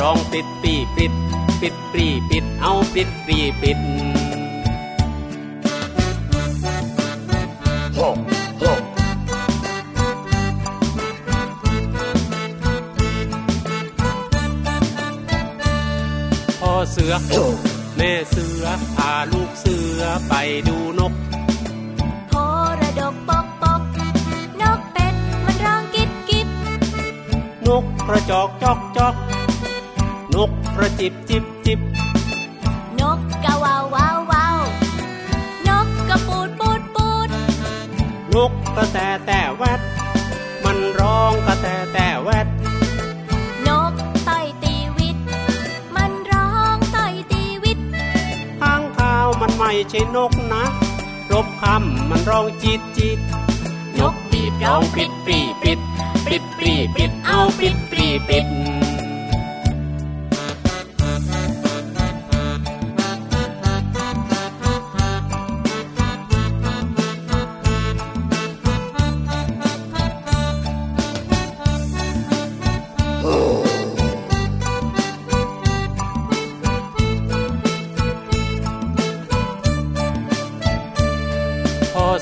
ร้องปิดปีปิด ปิดปรีปิดเอาปิดปรีปิดพ่อเสือ แม่เสือพาลูกเสือไปดูนกโพระดกปกปกนกเป็ดมันร้องกิบกิบนกกระจอกจอกจอก นกกระจิบจิบจิบ นกกะวาววาววาวนกกระปูดปูดปูด นกกระแตแต่แวด มันร้องกระแตแต่แวด นกต่อยตีวิต มันร้องต่อยตีวิตข้างข้าวมันไม่ใช่นกนะ รบคำมันร้องจีดจีดนกปีบร้องปิดปรีปิด ปิดปรีปิดเอาปิดปรีปิด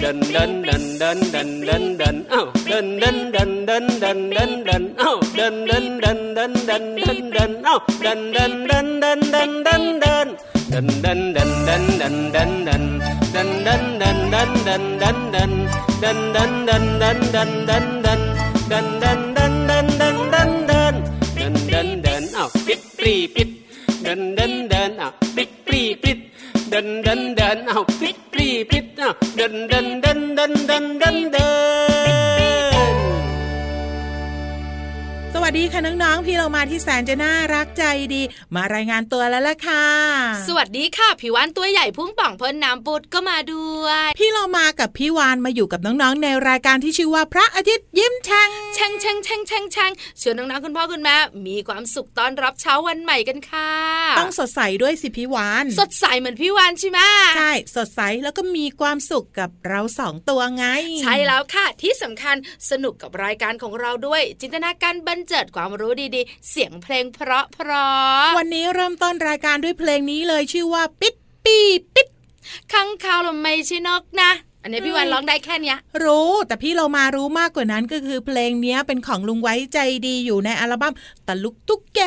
เดินเดินเดินเดินเดินเดินเดินเดินเดินเอ้าเดินเดินเดินเดินเดินเดินเดินเอ้าเดินเดินเดินเดินเดินเดินเดินเอ้าเดิ đình đình đình đình đình đình đình สวัสดีค่ะน้องๆ พี่เรามาที่แสนจะน่ารักใจดี มารายงานตัวแล้วล่ะค่ะ สวัสดีค่ะผิววันตัวใหญ่พุ่งป่องพ้นน้ำปุดก็มาด้วย พี่เรามากับพี่วานมาอยู่กับน้องๆ ในรายการที่ชื่อว่าพระอาทิตย์ยิ้มแฉ่งแช่งแช่งแช่งแช่งแช่งชวนน้องๆคุณพ่อคุณแม่มีความสุขต้อนรับเช้าวันใหม่กันค่ะ ต้องสดใสด้วยสิพี่วานสดใสเหมือนพี่วานใช่ไหมใช่สดใสแล้วก็มีความสุขกับเราสองตัวไง ใช่แล้วค่ะที่สำคัญสนุกกับรายการของเราด้วย จินตนาการบันเจิดความรู้ดีๆ เสียงเพลงเพราะเพราะวันนี้เริ่มต้นรายการด้วยเพลงนี้เลยชื่อว่าปิดปีปิดข้างคาวเราไม่ใช่นกนะอันนี้พี่วันร้องได้แค่เนี้ย รู้แต่พี่เรามารู้มากกว่านั้นก็คือเพลงเนี้ยเป็นของลุงไว้ใจดีอยู่ในอัลบั้มตะลุกตุ๊กแก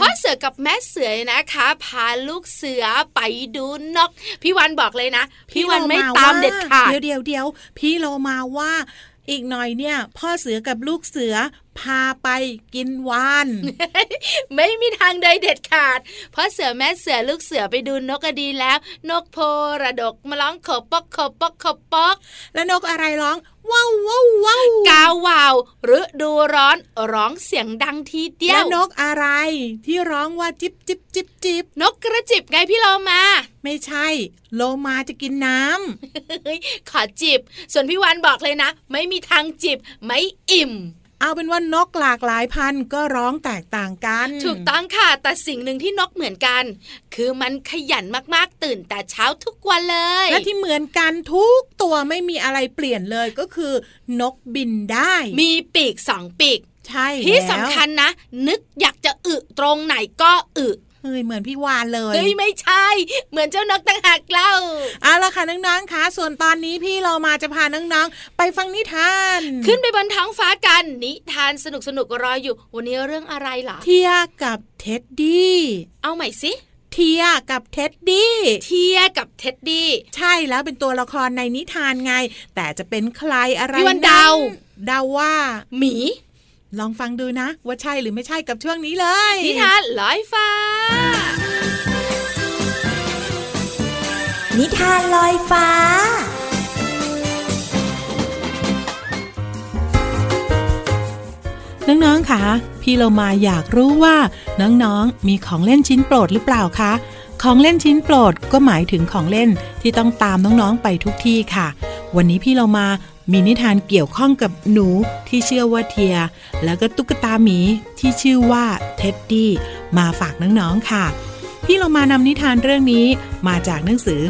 พ่อเสือกับแม่เสือนะคะ พาลูกเสือไปดูนก พี่วันบอกเลยนะ พี่วันไม่ตามเด็ดขาดเดี๋ยวเดี๋ยวเดี๋ยวพี่เรามาว่า อีกหน่อยเนี่ย พ่อเสือกับลูกเสือพาไปกินวาน ไม่มีทางใดเด็ดขาด เพราะเสือแม่เสือลูกเสือไปดูนกก็ดีแล้ว นกโพระดกมาร้องขบปอกขบปอกขบปอก แล้วนกอะไรร้อง ว้าวว้าวว้าวกาววาวหรือดูร้อนร้องเสียงดังทีเดียแล้ววนกอะไร ที่ร้องว่าจิบจิบจิบจิบนกกระจิบไงพี่เรามา ไม่ใช่ โลมาจะกินน้ำเฮ้ยขอจิบ ส่วนพี่วันบอกเลยนะ ไม่มีทางจิบ ไม่อิ่ม เอาเป็นว่านกหลากหลายพันธุ์ก็ร้องแตกต่างกัน ถูกต้องค่ะ แต่สิ่งหนึ่งที่นกเหมือนกัน คือมันขยันมากๆตื่นแต่เช้าทุกวันเลย และที่เหมือนกันทุกตัวไม่มีอะไรเปลี่ยนเลยก็คือ นกบินได้ มีปีกสองปีก ใช่ที่แล้วสำคัญนะ นึกอยากจะอึตรงไหนก็อึ เฮ้ยเหมือนพี่วานเลยเฮ้ยไม่ใช่ เหมือนเจ้านกต่างหากเล่าเอาละค่ะน้องๆคะส่วนตอนนี้พี่โลมาจะพาน้องๆไปฟังนิทาน ขึ้นไปบนท้องฟ้ากันนิทานสนุกสนุกๆรออยู่ วันนี้เรื่องอะไรล่ะเทียกับเท็ดดี้เอาใหม่สิเทียกับเท็ดดี้เทียกับเท็ดดี้ใช่แล้วเป็นตัวละครในนิทานไง แต่จะเป็นใครอะไรพี่วันเดาเดาว่าหมี ลองฟังดูนะ ว่าใช่หรือไม่ใช่กับช่วงนี้เลย นิทานลอยฟ้า นิทานลอยฟ้าน้อง ๆ คะ พี่เรามาอยากรู้ว่า น้อง ๆ มีของเล่นชิ้นโปรดหรือเปล่าคะ ของเล่นชิ้นโปรดก็หมายถึงของเล่นที่ต้องตามน้อง ๆ ไปทุกที่ค่ะ วันนี้พี่โลมามีนิทานเกี่ยวข้องกับหนูที่ชื่อว่าเทีย แล้วก็ตุ๊กตาหมีที่ชื่อว่าเท็ดดี้มาฝากน้องๆค่ะ พี่โลมานำนิทานเรื่องนี้มาจากหนังสือ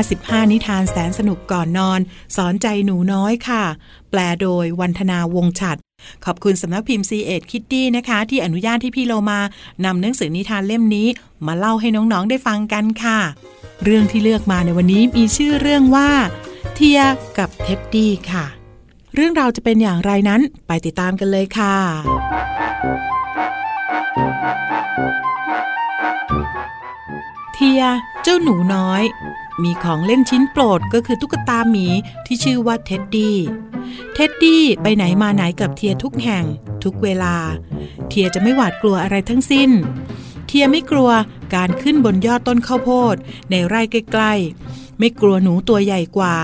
55 นิทานแสนสนุกก่อนนอน สอนใจหนูน้อยค่ะ แปลโดยวันธนาวงฉัดขอบคุณสำนักพิมพ์ c ีเอ็ดคิตตี้นะคะ ที่อนุญาตให้พี่โลมานำหนังสือนิทานเล่มนี้ มาเล่าให้น้องๆได้ฟังกันค่ะ เรื่องที่เลือกมาในวันนี้มีชื่อเรื่องว่า เทียกับเท็ดดี้ค่ะ เรื่องราวจะเป็นอย่างไรนั้นไปติดตามกันเลยค่ะ เทียเจ้าหนูน้อย มีของเล่นชิ้นโปรดก็คือตุ๊กตาหมีที่ชื่อว่าเท็ดดี้ เท็ดดี้ไปไหนมาไหนกับเทียทุกแห่งทุกเวลา เทียจะไม่หวาดกลัวอะไรทั้งสิ้น เทียไม่กลัวการขึ้นบนยอดต้นข้าวโพดในไร่ใกล้ๆ ไม่กลัวหนูตัวใหญ่กว่า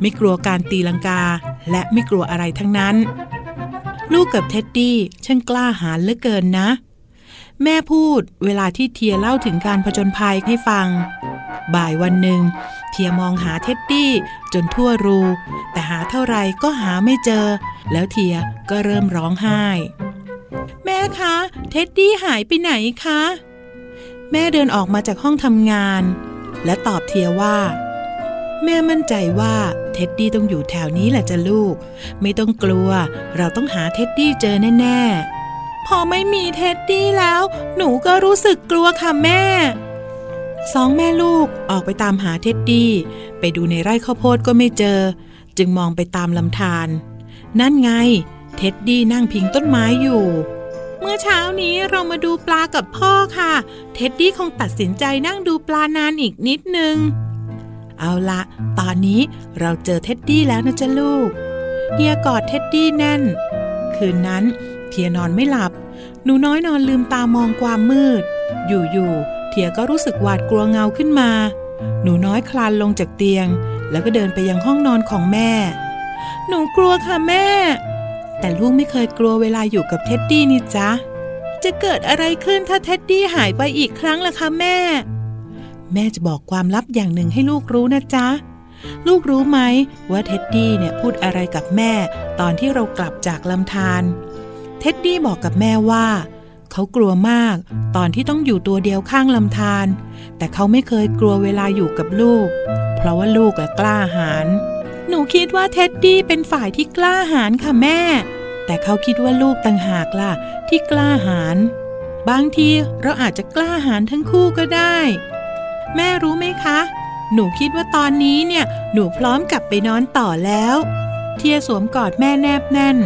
ไม่กลัวการตีลังกา และไม่กลัวอะไรทั้งนั้น ลูกกับเท็ดดี้ช่างกล้าหาญเหลือเกินนะ แม่พูดเวลาที่เทียเล่าถึงการผจญภัยให้ฟัง บ่ายวันหนึ่ง เทียมองหาเท็ดดี้จนทั่วรู แต่หาเท่าไรก็หาไม่เจอ แล้วเทียก็เริ่มร้องไห้ แม่คะ เท็ดดี้หายไปไหนคะ แม่เดินออกมาจากห้องทำงาน และตอบเทียว่า แม่มั่นใจว่าเท็ดดี้ต้องอยู่แถวนี้แหละจ้ะลูก ไม่ต้องกลัว เราต้องหาเท็ดดี้เจอแน่ๆ พอไม่มีเท็ดดี้แล้ว หนูก็รู้สึกกลัวค่ะแม่สองแม่ลูกออกไปตามหาเท็ดดี้ ไปดูในไร่ข้าวโพดก็ไม่เจอ จึงมองไปตามลำธารนั่นไง เท็ดดี้นั่งพิงต้นไม้อยู่ เมื่อเช้านี้เรามาดูปลากับพ่อค่ะ เท็ดดี้คงตัดสินใจนั่งดูปลานานอีกนิดนึง เอาละตอนนี้เราเจอเท็ดดี้แล้วนะจ๊ะลูกเทียกอดเท็ดดี้แน่น คืนนั้นเทียนอนไม่หลับ หนูน้อยนอนลืมตามองความมืด อยู่ๆเทียก็รู้สึกหวาดกลัวเงาขึ้นมา หนูน้อยคลานลงจากเตียง แล้วก็เดินไปยังห้องนอนของแม่ หนูกลัวค่ะแม่ แต่ลูกไม่เคยกลัวเวลาอยู่กับเท็ดดี้นี่จ๊ะจะเกิดอะไรขึ้นถ้าเท็ดดี้หายไปอีกครั้งล่ะคะแม่ แม่จะบอกความลับอย่างหนึ่งให้ลูกรู้นะจ๊ะ ลูกรู้ไหมว่าเท็ดดี้เนี่ยพูดอะไรกับแม่ตอนที่เรากลับจากลำธาร เท็ดดี้บอกกับแม่ว่า เขากลัวมากตอนที่ต้องอยู่ตัวเดียวข้างลำธารแต่เขาไม่เคยกลัวเวลาอยู่กับลูก เพราะว่าลูกกล้าหาญหนูคิดว่าเท็ดดี้เป็นฝ่ายที่กล้าหาญค่ะแม่ แต่เขาคิดว่าลูกต่างหากล่ะที่กล้าหาญบางทีเราอาจจะกล้าหาญทั้งคู่ก็ได้ แม่รู้ไหมคะ หนูคิดว่าตอนนี้เนี่ย หนูพร้อมกลับไปนอนต่อแล้ว เทียสวมกอดแม่แนบแน่น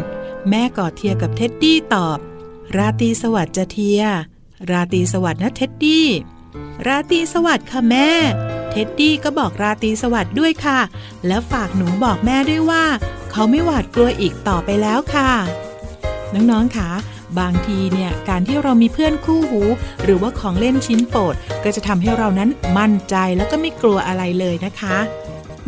แม่กอดเทียกับเท็ดดี้ตอบ ราตรีสวัสดิ์จ้ะเทีย ราตรีสวัสดิ์นะเท็ดดี้ ราตรีสวัสดิ์ค่ะแม่ เท็ดดี้ก็บอกราตรีสวัสดิ์ด้วยค่ะ แล้วฝากหนูบอกแม่ด้วยว่า เขาไม่หวาดกลัวอีกต่อไปแล้วค่ะ น้องๆคะ บางทีเนี่ยการที่เรามีเพื่อนคู่หู หรือว่าของเล่นชิ้นโปรดก็จะทำให้เรานั้นมั่นใจแล้วก็ไม่กลัวอะไรเลยนะคะ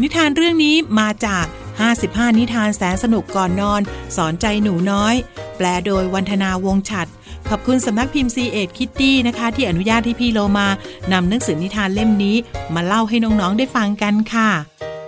นิทานเรื่องนี้มาจาก 55 นิทานแสนสนุกก่อนนอน สอนใจหนูน้อย แปลโดยวันธนาวงฉัดขอบคุณสำนักพิมพ์ซีเอ็ดคิตตี้นะคะ ที่อนุญาตให้พี่โลมานำหนังสือนิทานเล่มนี้ มาเล่าให้น้องๆได้ฟังกันค่ะ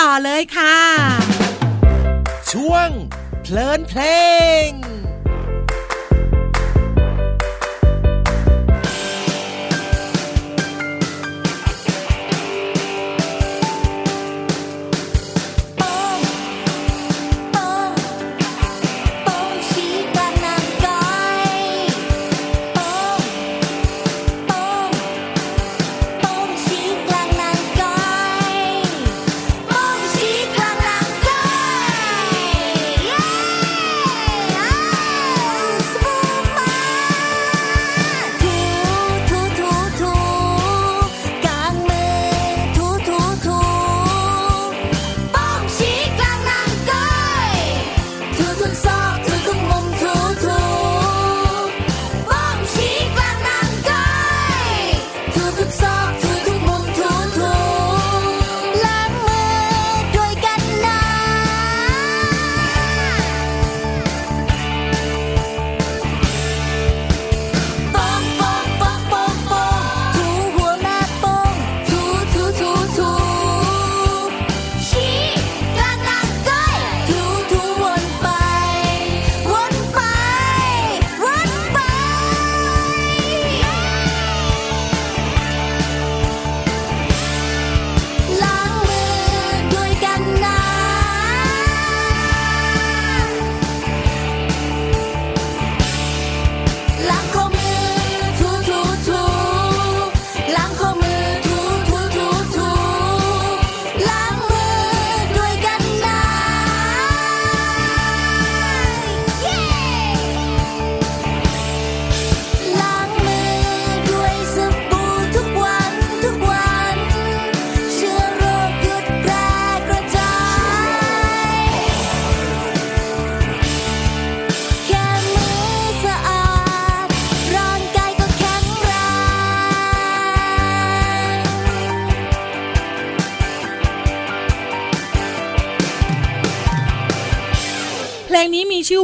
ต่อเลยค่ะ ช่วงเพลินเพลง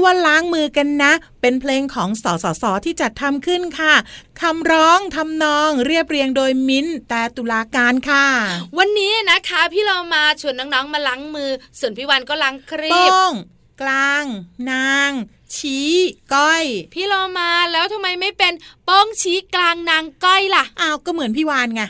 ว่าล้างมือกันนะ เป็นเพลงของสสสที่จัดทำขึ้นค่ะคำร้องทำนองเรียบเรียงโดยมิ้นแต่ตุลาการค่ะ วันนี้นะคะพี่เรามาชวนน้องๆมาล้างมือ ส่วนพี่วันก็ล้างครีบป้องกลาง นางชี้ก้อย พี่เรามาแล้วทำไมไม่เป็นป้องชี้กลางนางก้อยล่ะอ้าวก็เหมือนพี่วานไง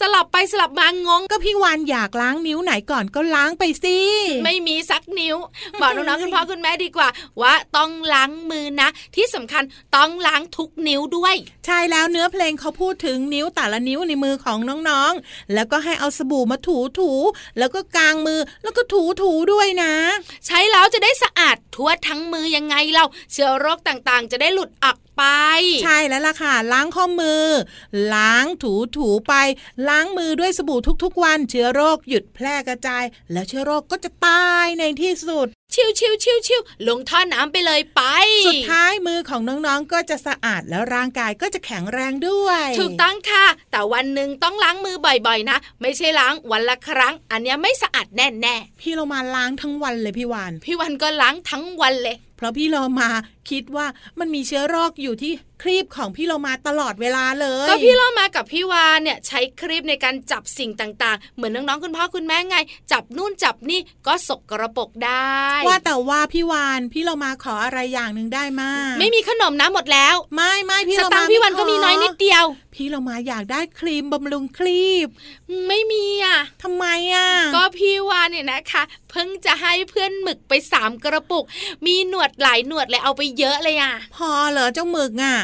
สลับไปสลับมางงก็พี่วานอยากล้างนิ้วไหนก่อนก็ล้างไปสิไม่มีสักนิ้ว บอกน้องๆคุณพ่อคุณแม่ดีกว่า ว่าต้องล้างมือนะ ที่สำคัญต้องล้างทุกนิ้วด้วย ใช่แล้วเนื้อเพลงเขาพูดถึงนิ้วแต่ละนิ้วในมือของน้องๆ แล้วก็ให้เอาสบู่มาถูถูๆแล้วก็กางมือแล้วก็ถูถูๆด้วยนะ ใช้แล้วจะได้สะอาดทั่วทั้งมือยังไงเราเชื้อโรคต่างๆ จะได้หลุดออก ไป ใช่แล้วล่ะค่ะ ล้างข้อมือ ล้างถูถูๆไป ล้างมือด้วยสบู่ทุกๆ วันเชื้อโรคหยุดแพร่กระจาย แล้วเชื้อโรคก็จะตายในที่สุดชิวชิวชิวชิวลงท่อน้ำไปเลยไป สุดท้ายมือของน้องๆ ก็จะสะอาดแล้วร่างกายก็จะแข็งแรงด้วย ถูกต้องค่ะ แต่วันหนึ่งต้องล้างมือบ่อยๆ นะ ไม่ใช่ล้างวันละครั้ง อันเนี้ยไม่สะอาดแน่พี่เรามาล้างทั้งวันเลยพี่วานๆพี่วันก็ล้างทั้งวันเลยเพราะพี่เรามาคิดว่ามันมีเชื้อโรคอยู่ที่ครีบของพี่เรามาตลอดเวลาเลยก็พี่เรามากับพี่วานเนี่ยใช้ครีบในการจับสิ่งต่างๆ เหมือนน้องๆคุณพ่อคุณแม่ไง จับนู่นจับนี่ก็สกกระปรกได้ ว่าแต่ว่าพี่วานพี่เรามาขออะไรอย่างหนึ่งได้มากไม่มีขนมนะหมดแล้ว ไม่ไม่พี่สเราตัมางค์พี่วันก็มีน้อยนิดเดียว พี่เรามาอยากได้ครีมบำรุงครีบ ไม่มีอะทำไมอะ ก็พี่วานเนี่ยนะคะ เพิ่งจะให้เพื่อนหมึกไปสามกระปุก มีหนวดหลายหนวดเลยเอาไปเยอะเลยอะ พอเหรอเจ้าหมึกอะ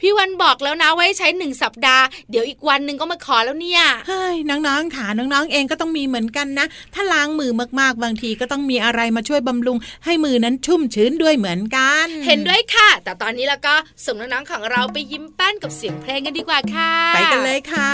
พี่วันบอกแล้วนะไว้ใช้หนึ่งสัปดาห์ เดี๋ยวอีกวันหนึ่งก็มาขอแล้วเนี่ยเฮ้ยน้องๆค่ะน้องๆเองก็ต้องมีเหมือนกันนะ ถ้าล้างมือมากๆ บางทีก็ต้องมีอะไรมาช่วยบำรุง ให้มือนั้นชุ่มชื้นด้วยเหมือนกัน เห็นด้วยค่ะ แต่ตอนนี้แล้วก็ส่งน้องๆของเราไปยิ้มแป้นกับเสียงเพลงกันดีกว่าค่ะไปกันเลยค่ะ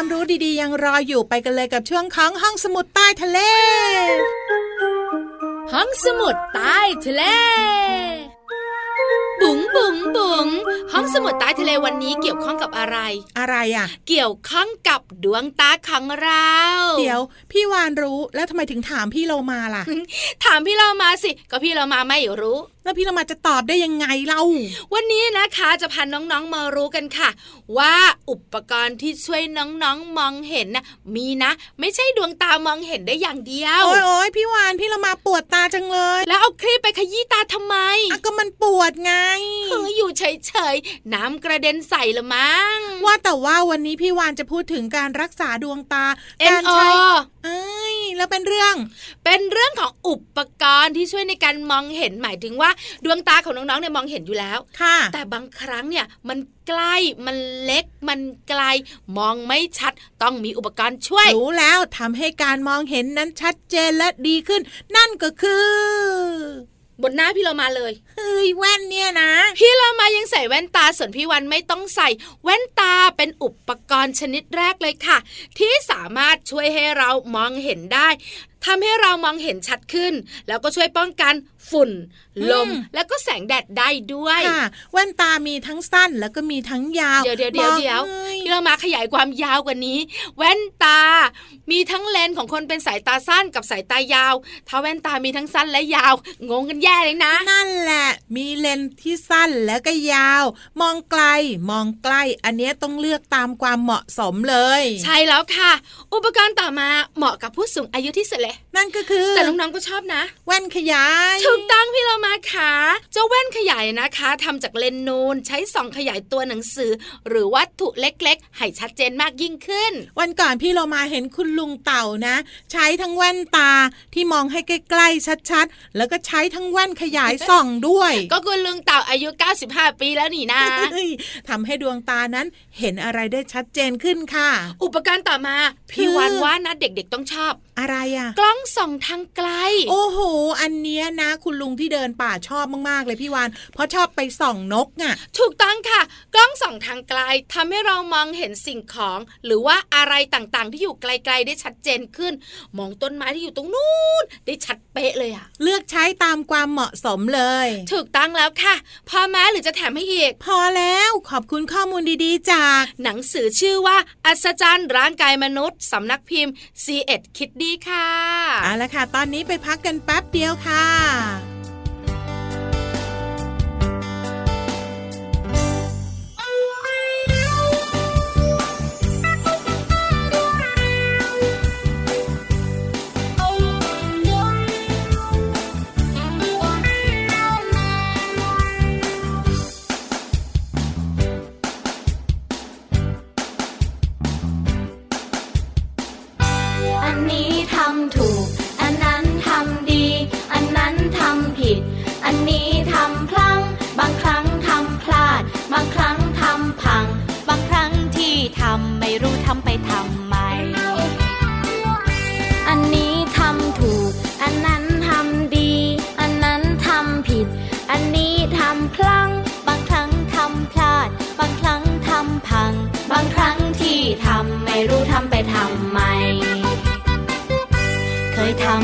ค่ะความรู้ดีๆ ยังรออยู่ไปกันเลยกับช่วงของห้องสมุดใต้ทะเล ห้องสมุดใต้ทะเล บุ๋งบุ๋งบุ๋งห้องสมุดใต้ทะเลวันนี้เกี่ยวข้องกับอะไร อะไรอะ เกี่ยวข้องกับดวงตาของเรา เดี๋ยว พี่วานรู้แล้วทำไมถึงถามพี่โลมาล่ะ ถามพี่เรามาสิ ก็พี่เรามาไม่รู้แล้วพี่โลมาจะตอบได้ยังไงเล่าวันนี้นะคะจะพาน้องๆมารู้กันค่ะ ว่าอุปกรณ์ที่ช่วยน้องๆมองเห็นนะมีนะ ไม่ใช่ดวงตามองเห็นได้อย่างเดียว โอ้ยโอ้ยพี่วานพี่โลมาปวดตาจังเลย แล้วเอาคลิปไปขยี้ตาทำไมอะก็มันปวดไงเฮ้ยอยู่เฉยๆน้ำกระเด็นใส่ละมั้งว่าแต่ว่าวันนี้พี่วานจะพูดถึงการรักษาดวงตาเอ็นการโอใช้เอ้ยแล้วเป็นเรื่อง เป็นเรื่องของอุปกรณ์ที่ช่วยในการมองเห็นหมายถึงว่าดวงตาของน้องๆเนี่ยมองเห็นอยู่แล้วค่ะ แต่บางครั้งเนี่ยมันใกล้มันเล็กมันไกล มองไม่ชัดต้องมีอุปกรณ์ช่วย รู้แล้วทำให้การมองเห็นนั้นชัดเจนและดีขึ้น นั่นก็คือบนหน้าพี่เรามาเลยเฮ้ยแว่นเนี่ยนะ พี่เรามายังใส่แว่นตาส่วนพี่วันไม่ต้องใส่ แว่นตาเป็นอุปกรณ์ชนิดแรกเลยค่ะ ที่สามารถช่วยให้เรามองเห็นได้ทำให้เรามองเห็นชัดขึ้น แล้วก็ช่วยป้องกัน ฝุ่นลมอืมแล้วก็แสงแดดได้ด้วยค่ะแว่นตามีทั้งสั้นแล้วก็มีทั้งยาวเดี๋ยวเดี๋ยวเดี๋ยวมองเดี๋ยวอ้พี่เรามาขยายความยาวกว่านี้ แว่นตา มีทั้งเลนส์ของคนเป็นสายตาสั้นกับสายตายาว ถ้าแว่นตามีทั้งสั้นและยาว งงกันแย่เลยนะ นั่นแหละ มีเลนส์ที่สั้นแล้วก็ยาว มองไกล มองใกล้ อันเนี้ยต้องเลือกตามความเหมาะสมเลย ใช่แล้วค่ะ อุปกรณ์ต่อมาเหมาะกับผู้สูงอายุที่สุดเลยนั่นก็คือ แต่น้องๆก็ชอบนะ แว่นขยายถูกต้องพี่เรามาค่ะเจ้าแว่นขยายนะคะทำจากเลนส์นูนใช้ส่องขยายตัวหนังสือ หรือวัตถุเล็กๆ ให้ชัดเจนมากยิ่งขึ้น วันก่อนพี่เรามาเห็นคุณลุงเต่านะ ใช้ทั้งแว่นตาที่มองให้ใกล้ๆชัดๆ แล้วก็ใช้ทั้งแว่นขยายส่องด้วย ก็คุณลุงเต่าอายุ 95 ปีแล้วนี่นะเฮ้ยทำให้ดวงตานั้นเห็นอะไรได้ชัดเจนขึ้นค่ะ อุปกรณ์ต่อมาพี่คือวานว่านะเด็กๆต้องชอบ อะไรอะกล้องส่องทางไกล โอ้โห อันเนี้ยนะ คุณลุงที่เดินป่าชอบมากๆเลยพี่วานเพราะชอบไปส่องนกอะถูกต้องค่ะ กล้องส่องทางไกลทำให้เรามองเห็นสิ่งของ หรือว่าอะไรต่างๆ ที่อยู่ไกล ๆ ได้ชัดเจนขึ้น มองต้นไม้ที่อยู่ตรงนู้นได้ชัดเป๊ะเลยอะเลือกใช้ตามความเหมาะสมเลย ถูกต้องแล้วค่ะ พอแม้หรือจะแถมให้อีกพอแล้วขอบคุณข้อมูลดีๆ จาก หนังสือชื่อว่าอัศจรรย์ร่างกายมนุษย์สำนักพิมพ์ C1 คิดดีค่ะเอาละค่ะ ตอนนี้ไปพักกันแป๊บเดียวค่ะ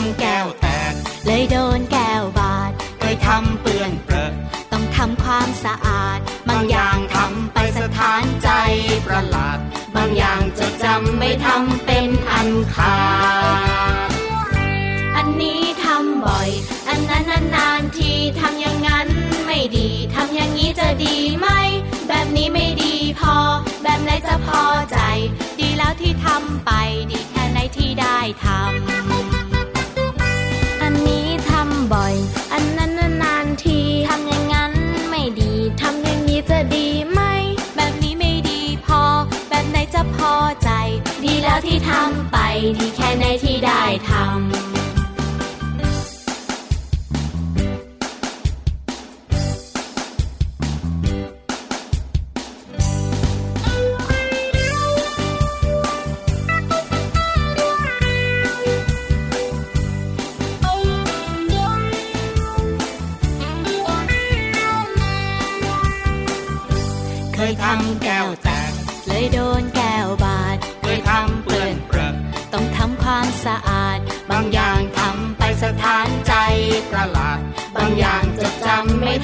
ำแก้วแตก เลยโดนแก้วบาดเคยทำเปื้อนเปรอะต้องทำความสะอาด บางอย่างทำไปสถานใจประหลาด บางอย่างจะจำไม่ทำเป็นอันขาด อันนี้ทำบ่อย อันนั้นนานๆทีทำอย่างนั้นไม่ดี ทำอย่างนี้จะดีไหม แบบนี้ไม่ดีพอ แบบไหนจะพอใจ ดีแล้วที่ทำไป ดีแค่ไหนที่ได้ทำ ที่ทำไปดีแค่ไหนที่ได้ทำ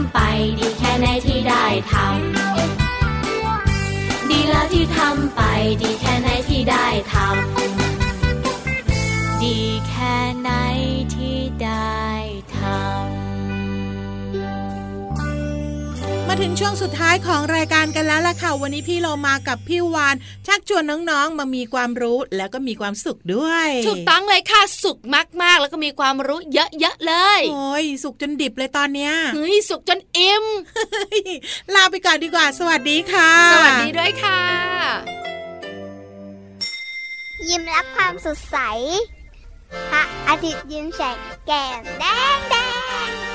ำไป ดีแค่ไหนที่ได้ทำดีแล้วที่ทำไป ดีแค่ไหนที่ได้ทำ ถึงช่วงสุดท้ายของรายการกันแล้วล่ะค่ะ วันนี้พี่เรามากับพี่วาน ชักชวนน้องๆ มามีความรู้แล้วก็มีความสุขด้วย ถูกต้องเลยค่ะ สุขมากๆ แล้วก็มีความรู้เยอะๆเลย โอ้ยสุขจนดิบเลยตอนเนี้ยเฮ้ยสุขจนอิ่มลาไปก่อนดีกว่า สวัสดีค่ะ สวัสดีด้วยค่ะ ยิ้มรับความสดใสพระอาทิตย์ยิ้มแฉกแก้มแดงแดง